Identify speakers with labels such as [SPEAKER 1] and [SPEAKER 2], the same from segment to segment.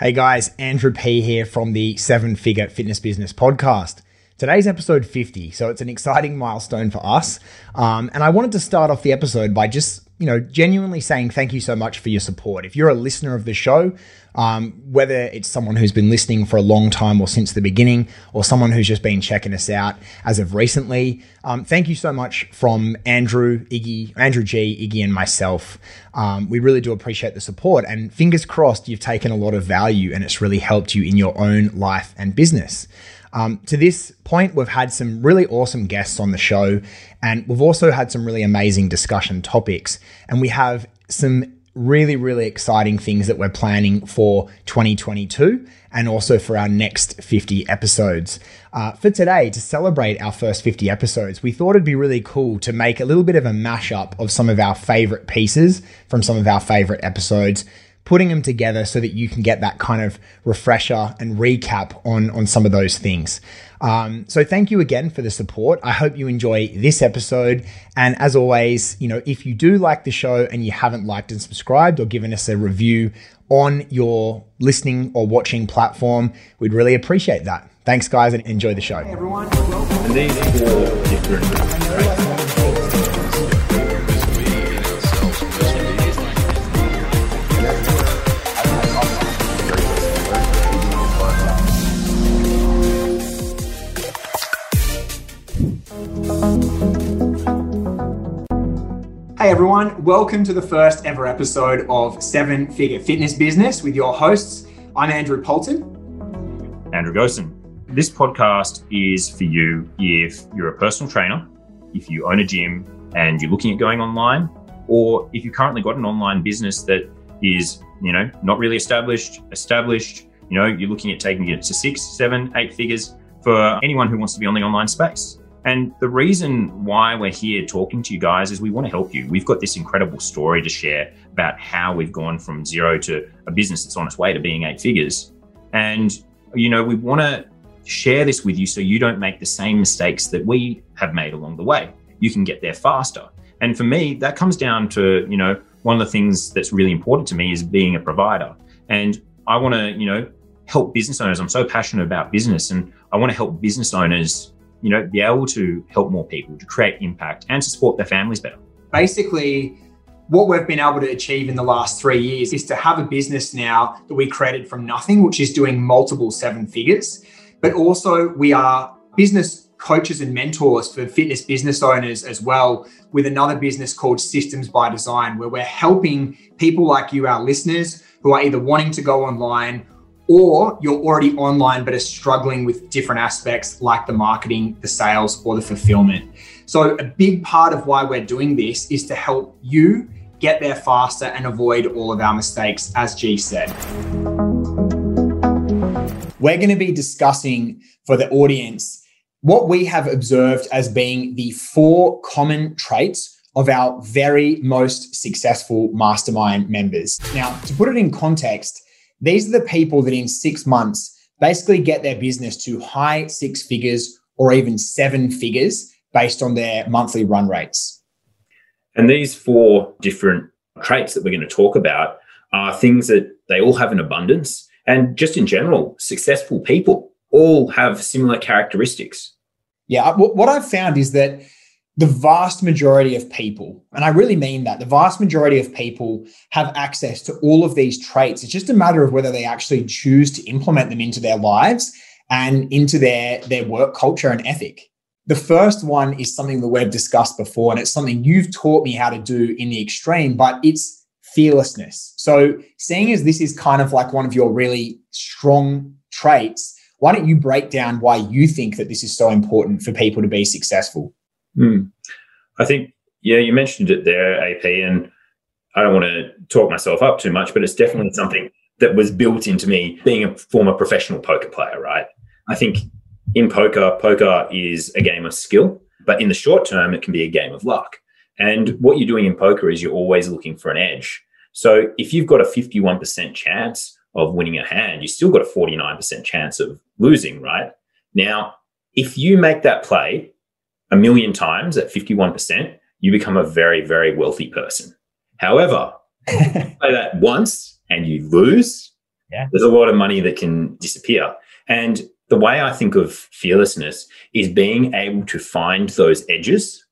[SPEAKER 1] Hey guys, Andrew P here from the Seven Figure Fitness Business Podcast. Today's episode 50, so it's an exciting milestone for us. Um, and I wanted to start off the episode by just you know, genuinely saying thank you so much for your support. If you're a listener of the show, um, whether it's someone who's been listening for a long time or since the beginning, or someone who's just been checking us out as of recently, um, thank you so much from Andrew, Iggy, Andrew G, Iggy, and myself. Um, we really do appreciate the support, and fingers crossed, you've taken a lot of value and it's really helped you in your own life and business. Um, to this point, we've had some really awesome guests on the show, and we've also had some really amazing discussion topics. And we have some really, really exciting things that we're planning for 2022 and also for our next 50 episodes. Uh, for today, to celebrate our first 50 episodes, we thought it'd be really cool to make a little bit of a mashup of some of our favorite pieces from some of our favorite episodes putting them together so that you can get that kind of refresher and recap on, on some of those things. Um, so thank you again for the support. I hope you enjoy this episode. And as always, you know, if you do like the show and you haven't liked and subscribed or given us a review on your listening or watching platform, we'd really appreciate that. Thanks, guys, and enjoy the show. Hey, Hey everyone, welcome to the first ever episode of Seven Figure Fitness Business with your hosts. I'm Andrew Polton.
[SPEAKER 2] Andrew Gosen. This podcast is for you if you're a personal trainer, if you own a gym and you're looking at going online, or if you've currently got an online business that is, you know, not really established, established, you know, you're looking at taking it to six, seven, eight figures for anyone who wants to be on the online space. And the reason why we're here talking to you guys is we want to help you. We've got this incredible story to share about how we've gone from zero to a business that's on its way to being eight figures. And, you know, we want to share this with you so you don't make the same mistakes that we have made along the way. You can get there faster. And for me, that comes down to, you know, one of the things that's really important to me is being a provider. And I want to, you know, help business owners. I'm so passionate about business and I want to help business owners you know, be able to help more people, to create impact and to support their families better.
[SPEAKER 1] Basically, what we've been able to achieve in the last three years is to have a business now that we created from nothing, which is doing multiple seven figures. But also, we are business coaches and mentors for fitness business owners as well, with another business called Systems by Design, where we're helping people like you, our listeners, who are either wanting to go online or you're already online but are struggling with different aspects like the marketing, the sales, or the fulfillment. So, a big part of why we're doing this is to help you get there faster and avoid all of our mistakes, as G said. We're going to be discussing for the audience what we have observed as being the four common traits of our very most successful mastermind members. Now, to put it in context, these are the people that in six months basically get their business to high six figures or even seven figures based on their monthly run rates.
[SPEAKER 2] And these four different traits that we're going to talk about are things that they all have in abundance. And just in general, successful people all have similar characteristics.
[SPEAKER 1] Yeah. What I've found is that the vast majority of people, and I really mean that, the vast majority of people have access to all of these traits. It's just a matter of whether they actually choose to implement them into their lives and into their, their work culture and ethic. The first one is something that we've discussed before, and it's something you've taught me how to do in the extreme, but it's fearlessness. So, seeing as this is kind of like one of your really strong traits, why don't you break down why you think that this is so important for people to be successful?
[SPEAKER 2] Mm. I think, yeah, you mentioned it there, AP, and I don't want to talk myself up too much, but it's definitely something that was built into me being a former professional poker player, right? I think in poker, poker is a game of skill, but in the short term, it can be a game of luck. And what you're doing in poker is you're always looking for an edge. So if you've got a 51% chance of winning a hand, you still got a 49% chance of losing, right? Now, if you make that play a million times at 51%, you become a very, very wealthy person. However, play that once and you lose, Yeah. There's a lot of money that can disappear. And the way I think of fearlessness is being able to find those edges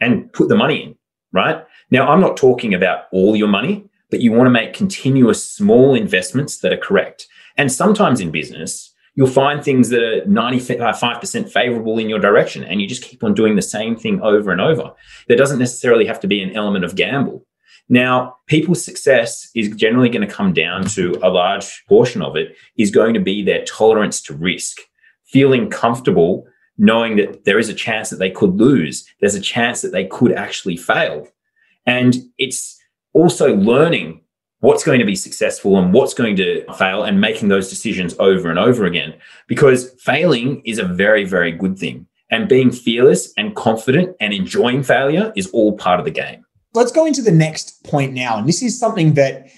[SPEAKER 2] and put the money in, right? Now, I'm not talking about all your money, but you want to make continuous small investments that are correct. And sometimes in business, you'll find things that are 95% uh, favorable in your direction and you just keep on doing the same thing over and over. There doesn't necessarily have to be an element of gamble. Now, people's success is generally going to come down to a large portion of it is going to be their tolerance to risk, feeling comfortable knowing that there is a chance that they could lose, there's a chance that they could actually fail. And it's also learning what's going to be successful and what's going to fail and making those decisions over and over again because failing is a very, very good thing. And being fearless and confident and enjoying failure is all part of the game.
[SPEAKER 1] Let's go into the next point now. And this is something that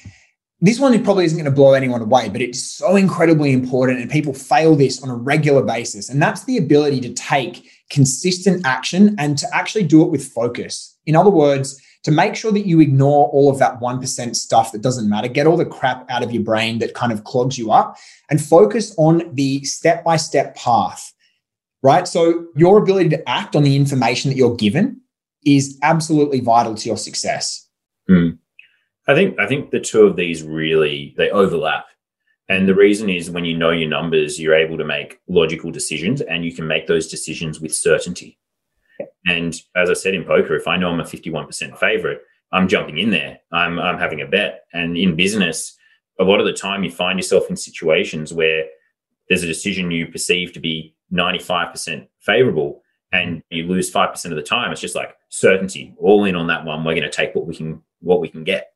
[SPEAKER 1] this one probably isn't going to blow anyone away, but it's so incredibly important. And people fail this on a regular basis. And that's the ability to take consistent action and to actually do it with focus. In other words, to make sure that you ignore all of that 1% stuff that doesn't matter, get all the crap out of your brain that kind of clogs you up, and focus on the step by step path, right? So, your ability to act on the information that you're given is absolutely vital to your success.
[SPEAKER 2] Mm. I think I think the two of these really they overlap. And the reason is when you know your numbers, you're able to make logical decisions and you can make those decisions with certainty. And as I said in poker, if I know I'm a 51% favorite, I'm jumping in there. I'm, I'm having a bet. And in business, a lot of the time you find yourself in situations where there's a decision you perceive to be 95% favorable and you lose 5% of the time. It's just like certainty, all in on that one. We're going to take what we can, what we can get.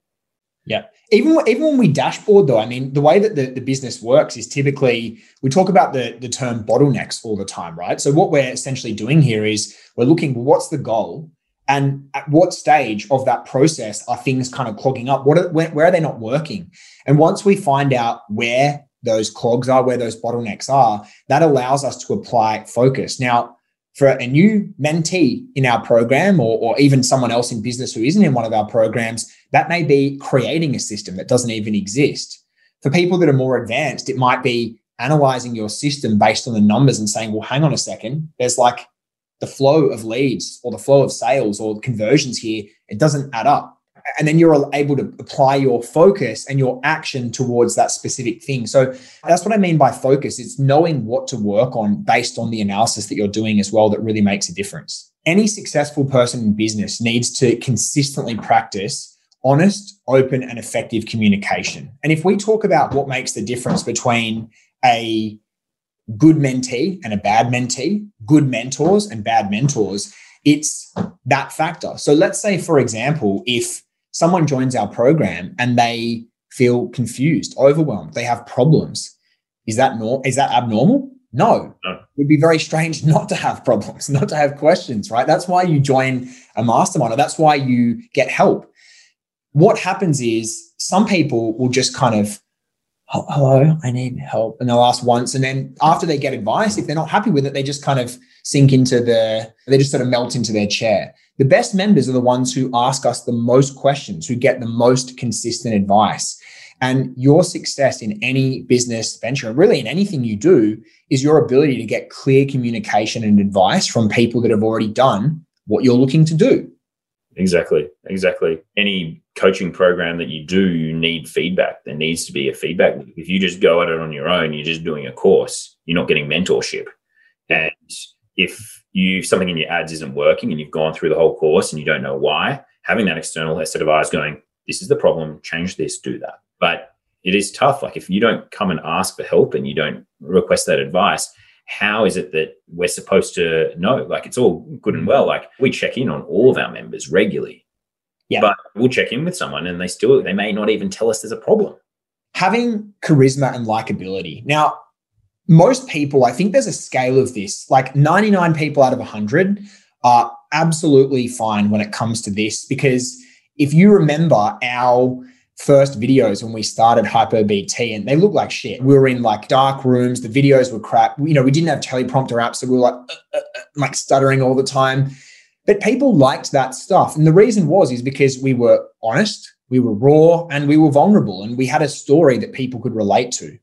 [SPEAKER 1] Yeah. Even even when we dashboard though, I mean, the way that the, the business works is typically we talk about the, the term bottlenecks all the time, right? So what we're essentially doing here is we're looking, what's the goal? And at what stage of that process are things kind of clogging up? What are, where, where are they not working? And once we find out where those clogs are, where those bottlenecks are, that allows us to apply focus. Now, for a new mentee in our program or, or even someone else in business who isn't in one of our programs, that may be creating a system that doesn't even exist. For people that are more advanced, it might be analyzing your system based on the numbers and saying, well, hang on a second, there's like the flow of leads or the flow of sales or conversions here, it doesn't add up and then you're able to apply your focus and your action towards that specific thing. So that's what I mean by focus. It's knowing what to work on based on the analysis that you're doing as well that really makes a difference. Any successful person in business needs to consistently practice honest, open, and effective communication. And if we talk about what makes the difference between a good mentee and a bad mentee, good mentors and bad mentors, it's that factor. So let's say, for example, if someone joins our program and they feel confused, overwhelmed, they have problems. Is that nor- is that abnormal? No. no. It would be very strange not to have problems, not to have questions, right? That's why you join a mastermind or that's why you get help. What happens is some people will just kind of, hello, I need help. And they'll ask once. And then after they get advice, if they're not happy with it, they just kind of sink into the, they just sort of melt into their chair. The best members are the ones who ask us the most questions, who get the most consistent advice. And your success in any business venture, really in anything you do, is your ability to get clear communication and advice from people that have already done what you're looking to do.
[SPEAKER 2] Exactly. Exactly. Any coaching program that you do, you need feedback. There needs to be a feedback. If you just go at it on your own, you're just doing a course, you're not getting mentorship. And if you something in your ads isn't working and you've gone through the whole course and you don't know why, having that external set of eyes going, this is the problem, change this, do that. But it is tough. Like if you don't come and ask for help and you don't request that advice, how is it that we're supposed to know? Like it's all good and mm. well. Like we check in on all of our members regularly. Yeah. But we'll check in with someone and they still they may not even tell us there's a problem.
[SPEAKER 1] Having charisma and likability. Now, most people, I think there's a scale of this, like 99 people out of 100 are absolutely fine when it comes to this. Because if you remember our first videos when we started HyperBT and they looked like shit. We were in like dark rooms, the videos were crap. You know, we didn't have teleprompter apps, so we were like, uh, uh, uh, like stuttering all the time. But people liked that stuff. And the reason was is because we were honest, we were raw, and we were vulnerable, and we had a story that people could relate to.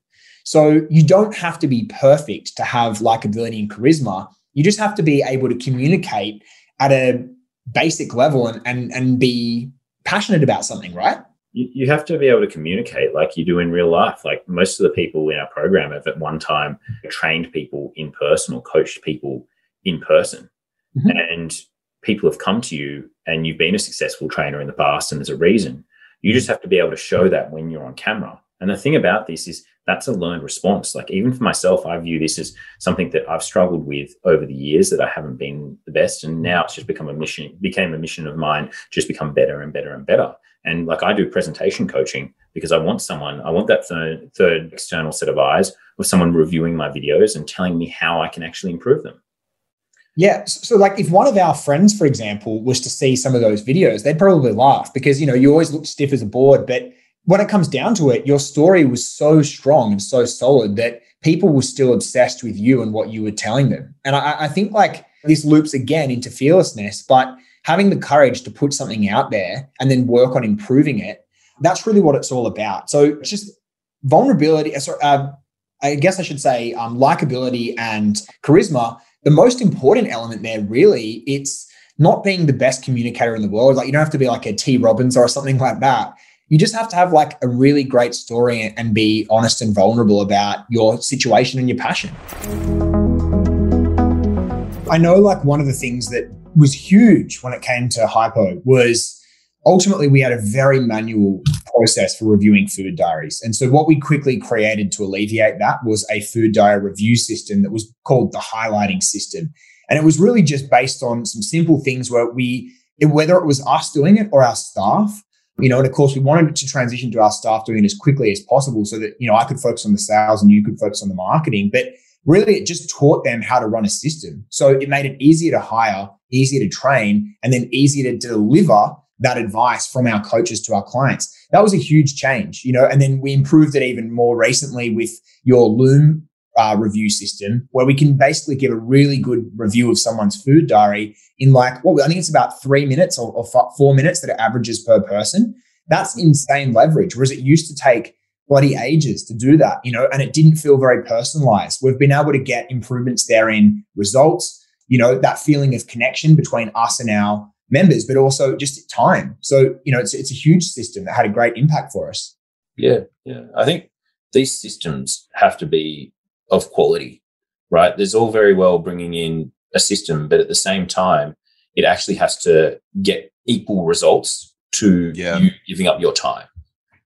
[SPEAKER 1] So you don't have to be perfect to have likability and charisma. You just have to be able to communicate at a basic level and and, and be passionate about something, right?
[SPEAKER 2] You, you have to be able to communicate like you do in real life. Like most of the people in our program have at one time trained people in person or coached people in person. Mm-hmm. And people have come to you and you've been a successful trainer in the past and there's a reason. You just have to be able to show that when you're on camera. And the thing about this is that's a learned response. Like even for myself, I view this as something that I've struggled with over the years that I haven't been the best. And now it's just become a mission, became a mission of mine, just become better and better and better. And like I do presentation coaching because I want someone, I want that third, third external set of eyes of someone reviewing my videos and telling me how I can actually improve them.
[SPEAKER 1] Yeah. So, like, if one of our friends, for example, was to see some of those videos, they'd probably laugh because, you know, you always look stiff as a board, but when it comes down to it, your story was so strong and so solid that people were still obsessed with you and what you were telling them. And I, I think like this loops again into fearlessness, but having the courage to put something out there and then work on improving it, that's really what it's all about. So it's just vulnerability, uh, sorry, uh, I guess I should say um, likability and charisma. The most important element there, really, it's not being the best communicator in the world. Like you don't have to be like a T Robbins or something like that you just have to have like a really great story and be honest and vulnerable about your situation and your passion. I know like one of the things that was huge when it came to hypo was ultimately we had a very manual process for reviewing food diaries. And so what we quickly created to alleviate that was a food diary review system that was called the highlighting system. And it was really just based on some simple things where we whether it was us doing it or our staff, you know, and of course we wanted to transition to our staff doing it as quickly as possible so that, you know, I could focus on the sales and you could focus on the marketing. But really it just taught them how to run a system. So it made it easier to hire, easier to train, and then easier to deliver that advice from our coaches to our clients. That was a huge change, you know, and then we improved it even more recently with your Loom uh, review system where we can basically give a really good review of someone's food diary in like, well, I think it's about three minutes or, or four minutes that it averages per person. That's insane leverage. Whereas it used to take bloody ages to do that, you know, and it didn't feel very personalized. We've been able to get improvements there in results, you know, that feeling of connection between us and our members, but also just time. So, you know, it's, it's a huge system that had a great impact for us.
[SPEAKER 2] Yeah. Yeah. I think these systems have to be of quality, right? There's all very well bringing in a system, but at the same time, it actually has to get equal results to yeah. you giving up your time.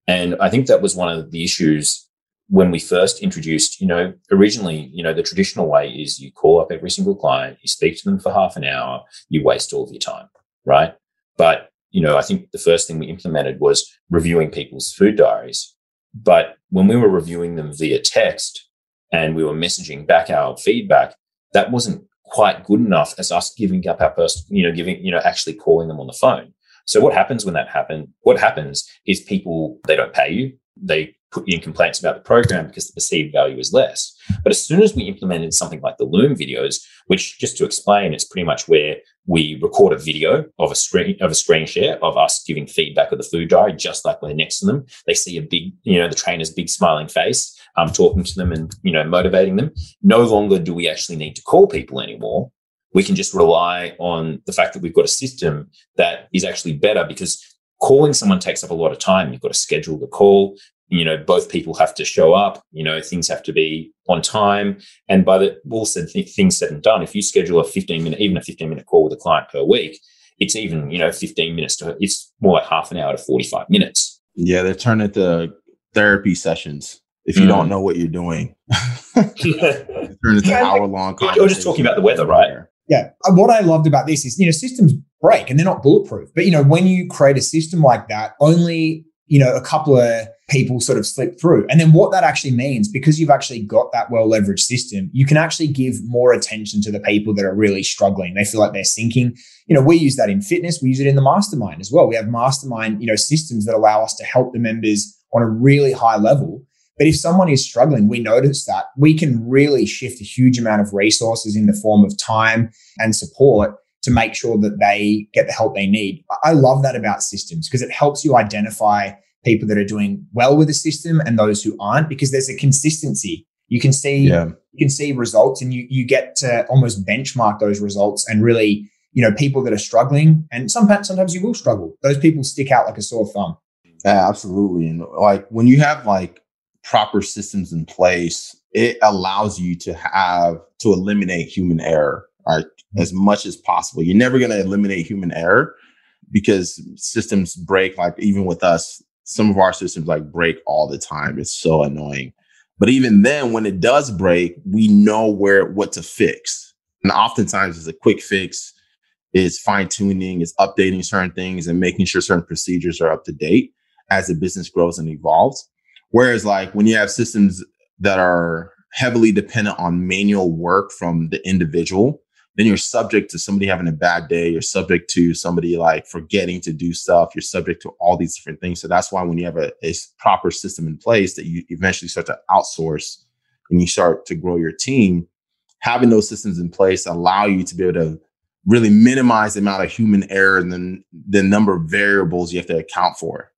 [SPEAKER 2] And I think that was one of the issues when we first introduced, you know, originally, you know, the traditional way is you call up every single client, you speak to them for half an hour, you waste all of your time, right? But, you know, I think the first thing we implemented was reviewing people's food diaries. But when we were reviewing them via text, and we were messaging back our feedback, that wasn't quite good enough as us giving up our person, you know, giving, you know, actually calling them on the phone. So what happens when that happens? What happens is people, they don't pay you. They put you in complaints about the program because the perceived value is less. But as soon as we implemented something like the Loom videos, which just to explain, it's pretty much where we record a video of a screen of a screen share of us giving feedback of the food diary, just like we're next to them. They see a big, you know, the trainer's big smiling face, um, talking to them and you know motivating them. No longer do we actually need to call people anymore. We can just rely on the fact that we've got a system that is actually better because calling someone takes up a lot of time. You've got to schedule the call you know, both people have to show up, you know, things have to be on time. And by the all said th- things said and done, if you schedule a 15 minute, even a 15 minute call with a client per week, it's even, you know, 15 minutes to, it's more like half an hour to 45 minutes.
[SPEAKER 3] Yeah. They're turning to therapy sessions if you mm. don't know what you're doing. turn into hour long.
[SPEAKER 2] You're just talking about the weather, right?
[SPEAKER 1] Yeah. What I loved about this is, you know, systems break and they're not bulletproof. But, you know, when you create a system like that, only, you know, a couple of people sort of slip through. And then what that actually means, because you've actually got that well leveraged system, you can actually give more attention to the people that are really struggling. They feel like they're sinking. You know, we use that in fitness, we use it in the mastermind as well. We have mastermind, you know, systems that allow us to help the members on a really high level. But if someone is struggling, we notice that we can really shift a huge amount of resources in the form of time and support to make sure that they get the help they need. I love that about systems because it helps you identify people that are doing well with the system and those who aren't because there's a consistency. You can see yeah. you can see results and you you get to almost benchmark those results and really, you know, people that are struggling and sometimes sometimes you will struggle. Those people stick out like a sore thumb.
[SPEAKER 3] Yeah, absolutely. And like when you have like proper systems in place, it allows you to have to eliminate human error right, mm-hmm. as much as possible. You're never going to eliminate human error because systems break. Like even with us, some of our systems like break all the time. It's so annoying. But even then, when it does break, we know where what to fix. And oftentimes, it's a quick fix. Is fine tuning, is updating certain things, and making sure certain procedures are up to date as the business grows and evolves. Whereas, like when you have systems that are heavily dependent on manual work from the individual, then you're subject to somebody having a bad day. You're subject to somebody like forgetting to do stuff. You're subject to all these different things. So that's why when you have a, a proper system in place that you eventually start to outsource and you start to grow your team, having those systems in place allow you to be able to really minimize the amount of human error and then the number of variables you have to account for.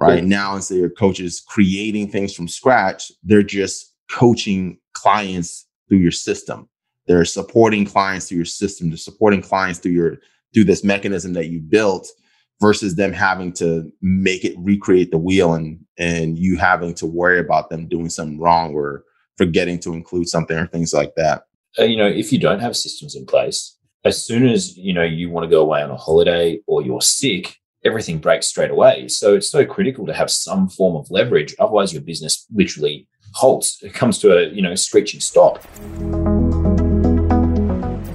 [SPEAKER 3] Right cool. now, instead of coaches creating things from scratch, they're just coaching clients through your system. They're supporting clients through your system. They're supporting clients through your through this mechanism that you built versus them having to make it recreate the wheel and and you having to worry about them doing something wrong or forgetting to include something or things like that.
[SPEAKER 2] Uh, you know, if you don't have systems in place, as soon as you know you want to go away on a holiday or you're sick, everything breaks straight away. So it's so critical to have some form of leverage. Otherwise, your business literally halts. It comes to a you know screeching stop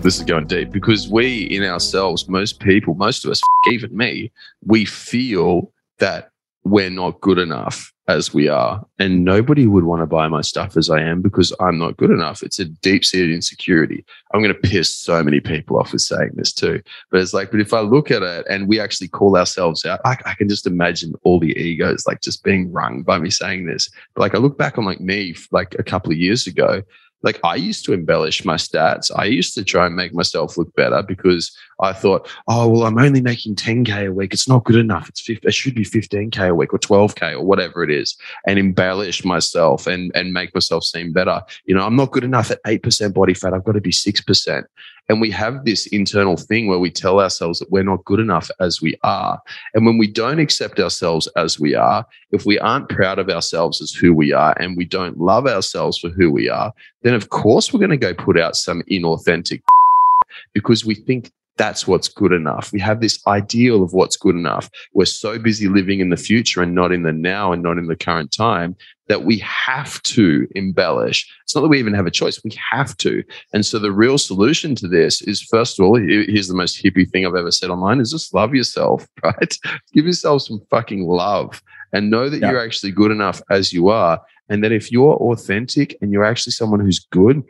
[SPEAKER 4] this is going deep because we in ourselves, most people, most of us, even me, we feel that we're not good enough as we are. And nobody would want to buy my stuff as I am because I'm not good enough. It's a deep seated insecurity. I'm going to piss so many people off with saying this too. But it's like, but if I look at it and we actually call ourselves out, I, I can just imagine all the egos like just being wrung by me saying this. But like I look back on like me like a couple of years ago like I used to embellish my stats. I used to try and make myself look better because I thought, oh, well, I'm only making 10K a week. It's not good enough. It's 50, it should be 15K a week or 12K or whatever it is and embellish myself and, and make myself seem better. You know, I'm not good enough at 8% body fat. I've got to be 6%. And we have this internal thing where we tell ourselves that we're not good enough as we are. And when we don't accept ourselves as we are, if we aren't proud of ourselves as who we are and we don't love ourselves for who we are, then of course we're going to go put out some inauthentic because we think that's what's good enough. We have this ideal of what's good enough. We're so busy living in the future and not in the now and not in the current time that we have to embellish. It's not that we even have a choice, we have to. And so the real solution to this is first of all, here's the most hippie thing I've ever said online is just love yourself, right? Give yourself some fucking love and know that yeah. you're actually good enough as you are. And that if you're authentic and you're actually someone who's good,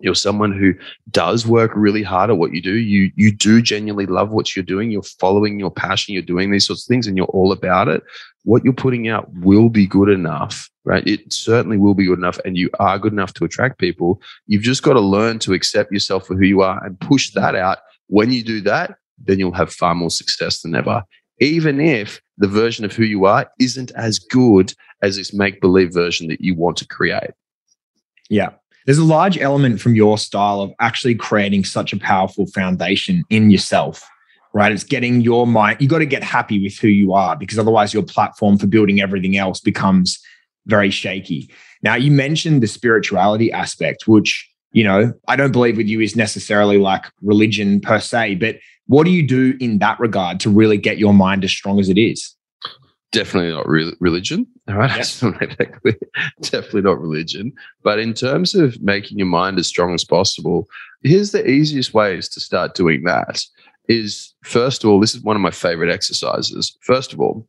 [SPEAKER 4] you're someone who does work really hard at what you do. You you do genuinely love what you're doing. You're following your passion. You're doing these sorts of things and you're all about it. What you're putting out will be good enough right? It certainly will be good enough and you are good enough to attract people. You've just got to learn to accept yourself for who you are and push that out. When you do that then you'll have far more success than ever. Even if the version of who you are isn't as good as this make believe version that you want to create.
[SPEAKER 1] Yeah there's a large element from your style of actually creating such a powerful foundation in yourself right? It's getting your mind you got to get happy with who you are because otherwise your platform for building everything else becomes very shaky. Now you mentioned the spirituality aspect which you know i don't believe with you is necessarily like religion per se but what do you do in that regard to really get your mind as strong as it is
[SPEAKER 4] definitely not re- religion. All right. definitely not religion. But in terms of making your mind as strong as possible, here's the easiest ways to start doing that is first of all, this is one of my favorite exercises. First of all,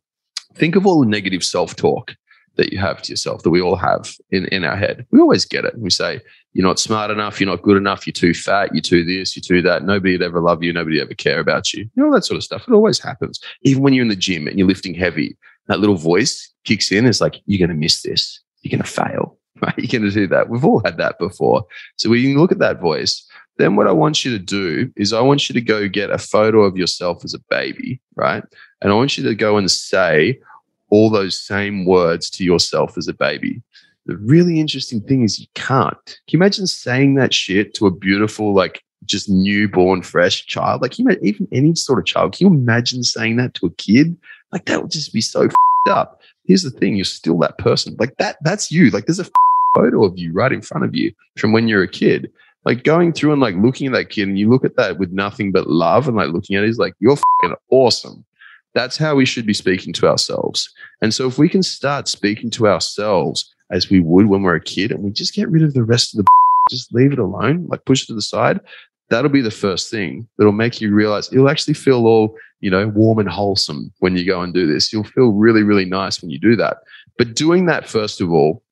[SPEAKER 4] think of all the negative self talk that you have to yourself that we all have in, in our head. We always get it. We say, you're not smart enough, you're not good enough, you're too fat, you're too this, you're too that. Nobody would ever love you, nobody would ever care about you. You know, that sort of stuff. It always happens. Even when you're in the gym and you're lifting heavy, that little voice kicks in. It's like, you're going to miss this. You're going to fail. Right? You're going to do that. We've all had that before. So when you look at that voice, then what I want you to do is I want you to go get a photo of yourself as a baby, right? And I want you to go and say all those same words to yourself as a baby. The really interesting thing is you can't. Can you imagine saying that shit to a beautiful, like just newborn, fresh child? Like, you even any sort of child, can you imagine saying that to a kid? Like, that would just be so up. Here's the thing: you're still that person. Like that. That's you. Like, there's a photo of you right in front of you from when you're a kid. Like going through and like looking at that kid, and you look at that with nothing but love, and like looking at it, is like you're awesome. That's how we should be speaking to ourselves. And so, if we can start speaking to ourselves as we would when we're a kid, and we just get rid of the rest of the, just leave it alone, like push it to the side, that'll be the first thing that'll make you realize it'll actually feel all, you know, warm and wholesome when you go and do this. You'll feel really, really nice when you do that. But doing that, first of all,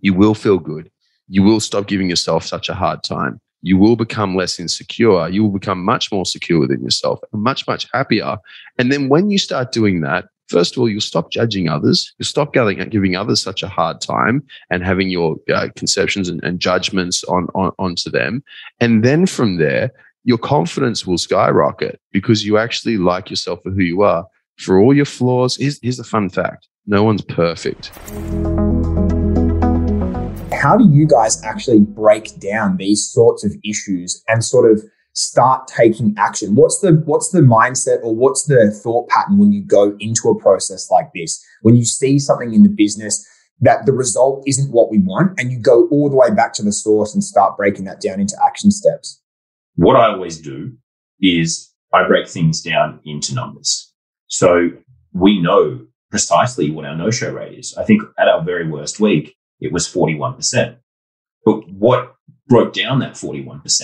[SPEAKER 4] you will feel good. You will stop giving yourself such a hard time. You will become less insecure. You will become much more secure within yourself much, much happier. And then when you start doing that, first of all, you'll stop judging others. You'll stop giving others such a hard time and having your uh, conceptions and, and judgments on, on onto them. And then from there, your confidence will skyrocket because you actually like yourself for who you are. For all your flaws, here's, here's a fun fact. No one's perfect.
[SPEAKER 1] How do you guys actually break down these sorts of issues and sort of start taking action? What's the what's the mindset or what's the thought pattern when you go into a process like this? When you see something in the business that the result isn't what we want and you go all the way back to the source and start breaking that down into action steps
[SPEAKER 2] what i always do is i break things down into numbers so we know precisely what our no-show rate is i think at our very worst week it was 41%. But what broke down that 41%,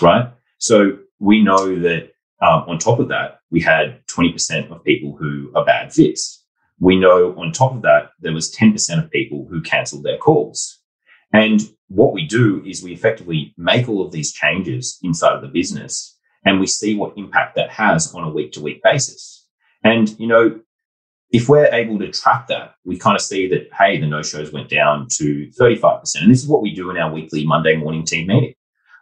[SPEAKER 2] right? So we know that um, on top of that, we had 20% of people who are bad fits. We know on top of that, there was 10% of people who canceled their calls. And what we do is we effectively make all of these changes inside of the business and we see what impact that has on a week to week basis. And, you know, if we're able to track that, we kind of see that, hey, the no shows went down to 35%. And this is what we do in our weekly Monday morning team meeting.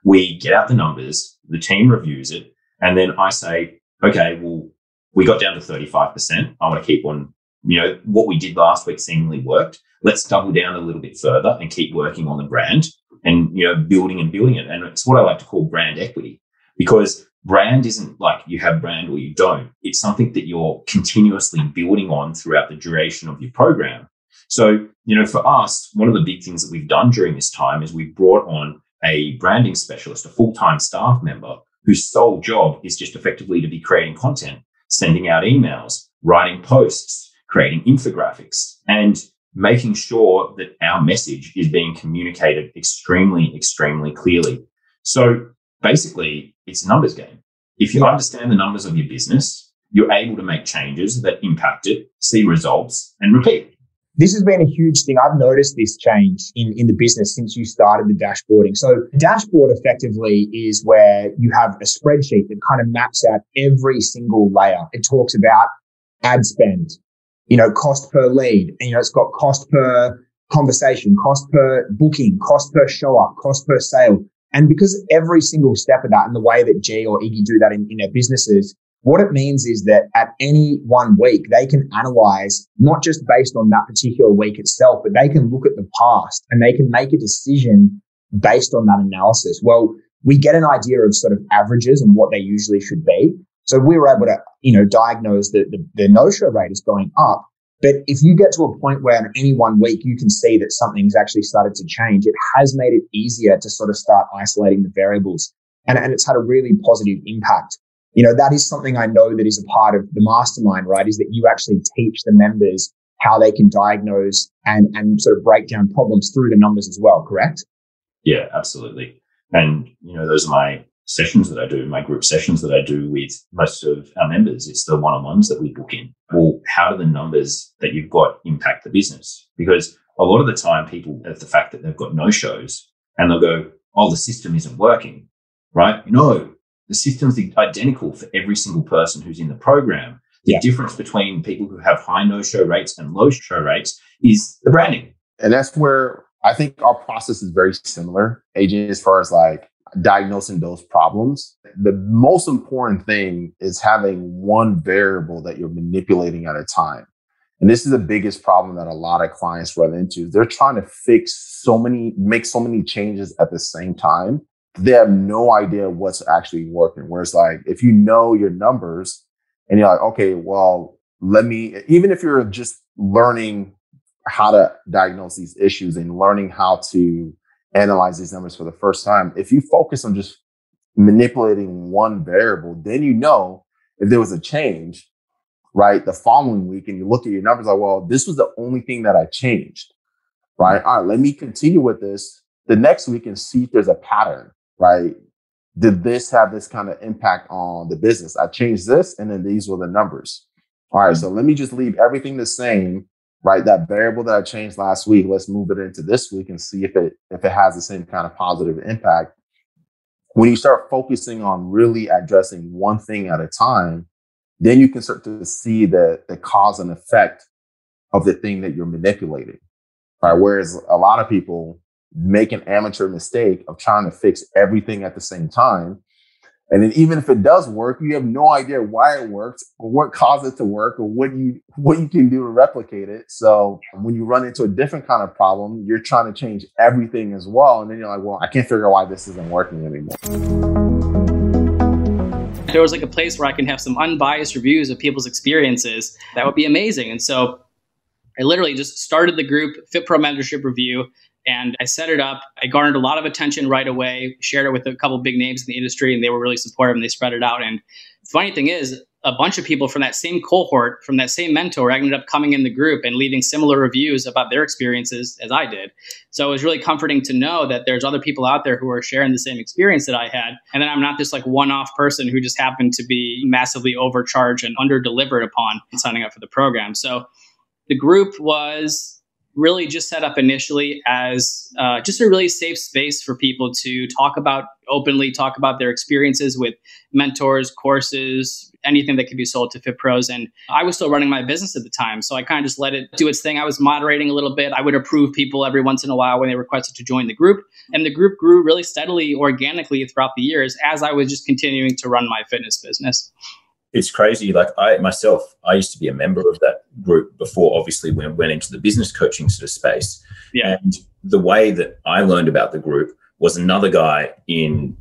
[SPEAKER 2] We get out the numbers, the team reviews it, and then I say, okay, well, we got down to 35%. I want to keep on, you know, what we did last week seemingly worked. Let's double down a little bit further and keep working on the brand and, you know, building and building it. And it's what I like to call brand equity because brand isn't like you have brand or you don't. It's something that you're continuously building on throughout the duration of your program. So, you know, for us, one of the big things that we've done during this time is we've brought on a branding specialist, a full time staff member whose sole job is just effectively to be creating content, sending out emails, writing posts, creating infographics, and making sure that our message is being communicated extremely, extremely clearly. So basically it's a numbers game. If you understand the numbers of your business, you're able to make changes that impact it, see results, and repeat.
[SPEAKER 1] This has been a huge thing. I've noticed this change in, in the business since you started the dashboarding. So, dashboard effectively is where you have a spreadsheet that kind of maps out every single layer. It talks about ad spend, you know, cost per lead, and you know, it's got cost per conversation, cost per booking, cost per show up, cost per sale. And because every single step of that and the way that G or Iggy do that in, in their businesses, what it means is that at any one week, they can analyze not just based on that particular week itself, but they can look at the past and they can make a decision based on that analysis. Well, we get an idea of sort of averages and what they usually should be. So we were able to, you know, diagnose that the, the no-show rate is going up. But if you get to a point where in any one week you can see that something's actually started to change, it has made it easier to sort of start isolating the variables. And, and it's had a really positive impact. You know, that is something I know that is a part of the mastermind, right? Is that you actually teach the members how they can diagnose and, and sort of break down problems through the numbers as well, correct?
[SPEAKER 2] Yeah, absolutely. And, you know, those are my sessions that I do, my group sessions that I do with most of our members, it's the one on ones that we book in. Well, how do the numbers that you've got impact the business? Because a lot of the time, people have the fact that they've got no shows and they'll go, Oh, the system isn't working, right? No, the system's identical for every single person who's in the program. The yeah. difference between people who have high no show rates and low show rates is the branding.
[SPEAKER 3] And that's where I think our process is very similar, agent, as far as like diagnosing those problems. The most important thing is having one variable that you're manipulating at a time. And this is the biggest problem that a lot of clients run into. They're trying to fix so many, make so many changes at the same time. They have no idea what's actually working. Whereas, like, if you know your numbers and you're like, okay, well, let me, even if you're just learning how to diagnose these issues and learning how to analyze these numbers for the first time, if you focus on just manipulating one variable, then you know if there was a change, right, the following week, and you look at your numbers like, well, this was the only thing that I changed, right? All right, let me continue with this the next week and see if there's a pattern, right? Did this have this kind of impact on the business? I changed this, and then these were the numbers. All right, hmm. so let me just leave everything the same right? That variable that I changed last week, let's move it into this week and see if it if it has the same kind of positive impact. When you start focusing on really addressing one thing at a time, then you can start to see the the cause and effect of the thing that you're manipulating. Right. Whereas a lot of people make an amateur mistake of trying to fix everything at the same time and then even if it does work, you have no idea why it works or what caused it to work or what you what you can do to replicate it. So when you run into a different kind of problem, you're trying to change everything as well. And then you're like, well, I can't figure out why this isn't working anymore.
[SPEAKER 5] There was like a place where I can have some unbiased reviews of people's experiences. That would be amazing. And so I literally just started the group Fit Pro Mentorship Review and I set it up. I garnered a lot of attention right away, shared it with a couple big names in the industry, and they were really supportive and they spread it out. And the funny thing is, a bunch of people from that same cohort, from that same mentor, ended up coming in the group and leaving similar reviews about their experiences as I did. So it was really comforting to know that there's other people out there who are sharing the same experience that I had. And then I'm not this like one off person who just happened to be massively overcharged and under delivered upon signing up for the program. So the group was really just set up initially as uh, just a really safe space for people to talk about openly, talk about their experiences with mentors, courses, anything that could be sold to Fit Pros. And I was still running my business at the time. So I kind of just let it do its thing. I was moderating a little bit. I would approve people every once in a while when they requested to join the group. And the group grew really steadily, organically throughout the years as I was just continuing to run my fitness business
[SPEAKER 2] it's crazy. Like I myself, I used to be a member of that group before, obviously, when I went into the business coaching sort of space.
[SPEAKER 5] Yeah.
[SPEAKER 2] And the way that I learned about the group was another guy in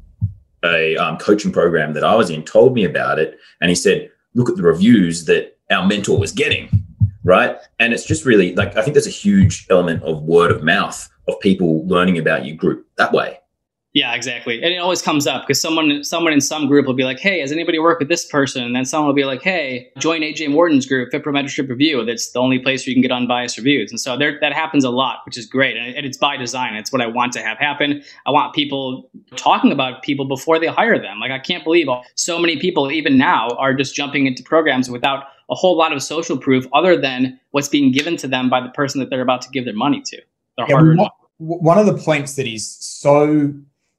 [SPEAKER 2] a um, coaching program that I was in told me about it. And he said, look at the reviews that our mentor was getting. Right. And it's just really like, I think there's a huge element of word of mouth of people learning about your group that way.
[SPEAKER 5] Yeah, exactly. And it always comes up because someone someone in some group will be like, "Hey, has anybody worked with this person?" And then someone will be like, "Hey, join AJ Morton's group, Fit Mentorship Review. That's the only place where you can get unbiased reviews." And so there, that happens a lot, which is great, and it's by design. It's what I want to have happen. I want people talking about people before they hire them. Like I can't believe so many people, even now, are just jumping into programs without a whole lot of social proof other than what's being given to them by the person that they're about to give their money to. Their
[SPEAKER 1] yeah, one, one of the points that is so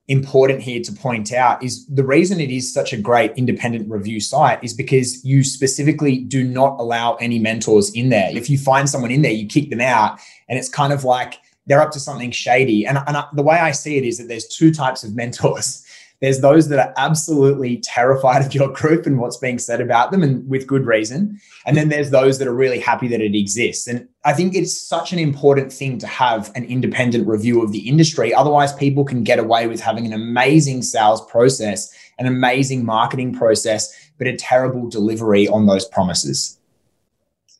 [SPEAKER 1] important here to point out is the reason it is such a great independent review site is because you specifically do not allow any mentors in there. If you find someone in there, you kick them out, and it's kind of like they're up to something shady. And, and the way I see it is that there's two types of mentors. There's those that are absolutely terrified of your group and what's being said about them, and with good reason. And then there's those that are really happy that it exists. And I think it's such an important thing to have an independent review of the industry. Otherwise, people can get away with having an amazing sales process, an amazing marketing process, but a terrible delivery on those promises.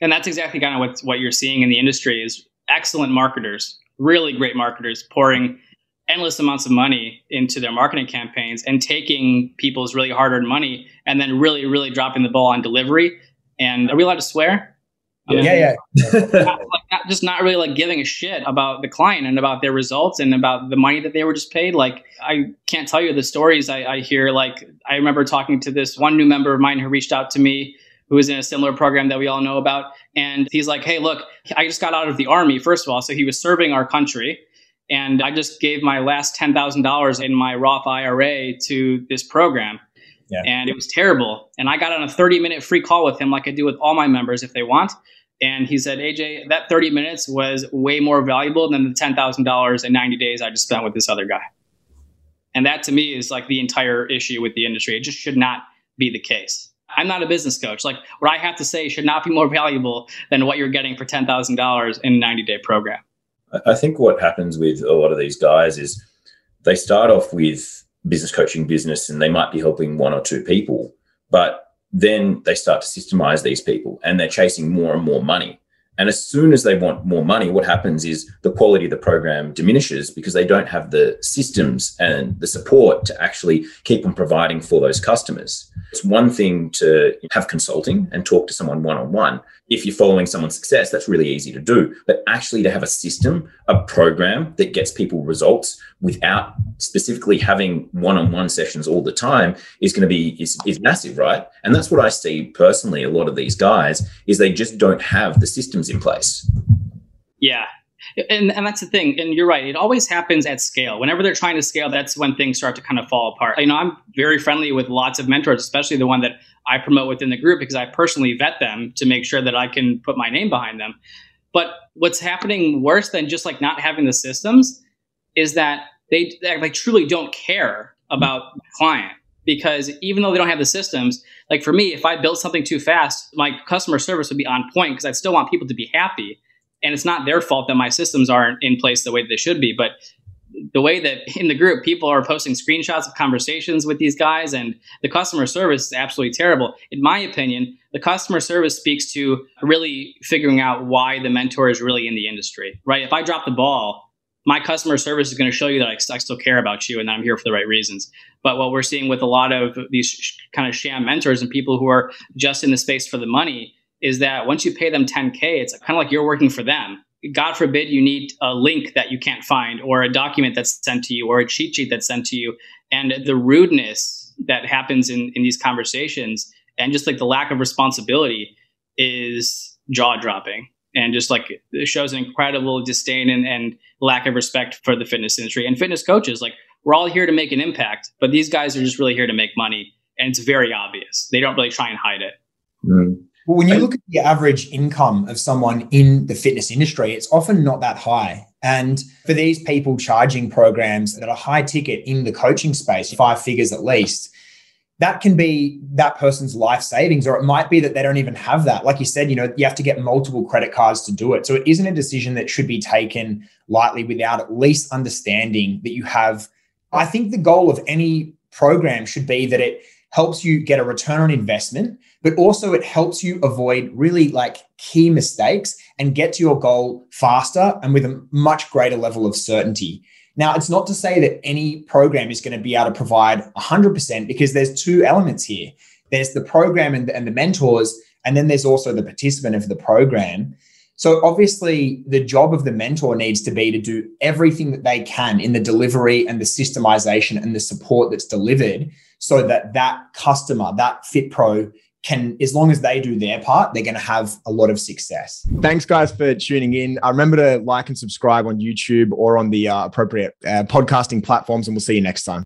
[SPEAKER 5] And that's exactly kind of what, what you're seeing in the industry is excellent marketers, really great marketers pouring endless amounts of money into their marketing campaigns and taking people's really hard earned money and then really, really dropping the ball on delivery. And are we allowed to swear?
[SPEAKER 1] Yeah, um, yeah.
[SPEAKER 5] not, like, not, just not really like giving a shit about the client and about their results and about the money that they were just paid. Like, I can't tell you the stories I, I hear. Like, I remember talking to this one new member of mine who reached out to me who was in a similar program that we all know about. And he's like, hey, look, I just got out of the army, first of all. So he was serving our country. And I just gave my last $10,000 in my Roth IRA to this program. Yeah. And it was terrible. And I got on a 30 minute free call with him, like I do with all my members if they want. And he said, AJ, that 30 minutes was way more valuable than the $10,000 in 90 days I just spent with this other guy. And that to me is like the entire issue with the industry. It just should not be the case. I'm not a business coach. Like what I have to say should not be more valuable than what you're getting for $10,000 in a 90 day program.
[SPEAKER 2] I think what happens with a lot of these guys is they start off with business coaching business and they might be helping one or two people, but then they start to systemize these people and they're chasing more and more money. And as soon as they want more money, what happens is the quality of the program diminishes because they don't have the systems and the support to actually keep on providing for those customers. It's one thing to have consulting and talk to someone one on one. If you're following someone's success, that's really easy to do. But actually, to have a system, a program that gets people results without specifically having one on one sessions all the time is going to be is, is massive, right? And that's what I see personally. A lot of these guys is they just don't have the systems in place.
[SPEAKER 5] Yeah, and, and that's the thing. And you're right. It always happens at scale. Whenever they're trying to scale, that's when things start to kind of fall apart. You know, I'm very friendly with lots of mentors, especially the one that I promote within the group because I personally vet them to make sure that I can put my name behind them. But what's happening worse than just like not having the systems is that they, like truly don't care about the client because even though they don't have the systems, like for me, if I built something too fast, my customer service would be on point because I still want people to be happy and it's not their fault that my systems aren't in place the way that they should be but the way that in the group people are posting screenshots of conversations with these guys and the customer service is absolutely terrible. In my opinion the customer service speaks to really figuring out why the mentor is really in the industry right? If i drop the ball my customer service is going to show you that I, I still care about you and that i'm here for the right reasons. But what we're seeing with a lot of these sh- kind of sham mentors and people who are just in the space for the money is that once you pay them 10K, it's kind of like you're working for them. God forbid you need a link that you can't find, or a document that's sent to you, or a cheat sheet that's sent to you. And the rudeness that happens in, in these conversations and just like the lack of responsibility is jaw dropping and just like it shows an incredible disdain and, and lack of respect for the fitness industry and fitness coaches. Like we're all here to make an impact, but these guys are just really here to make money. And it's very obvious. They don't really try and hide it.
[SPEAKER 1] Mm. Well, when you look at the average income of someone in the fitness industry, it's often not that high. And for these people charging programs that are high ticket in the coaching space, five figures at least, that can be that person's life savings, or it might be that they don't even have that. Like you said, you know, you have to get multiple credit cards to do it. So it isn't a decision that should be taken lightly without at least understanding that you have. I think the goal of any program should be that it helps you get a return on investment, but also it helps you avoid really like key mistakes and get to your goal faster and with a much greater level of certainty. Now, it's not to say that any program is going to be able to provide 100% because there's two elements here. There's the program and the, and the mentors, and then there's also the participant of the program. So, obviously, the job of the mentor needs to be to do everything that they can in the delivery and the systemization and the support that's delivered so that that customer, that Fit Pro, can, as long as they do their part, they're going to have a lot of success. Thanks, guys, for tuning in. Uh, remember to like and subscribe on YouTube or on the uh, appropriate uh, podcasting platforms, and we'll see you next time.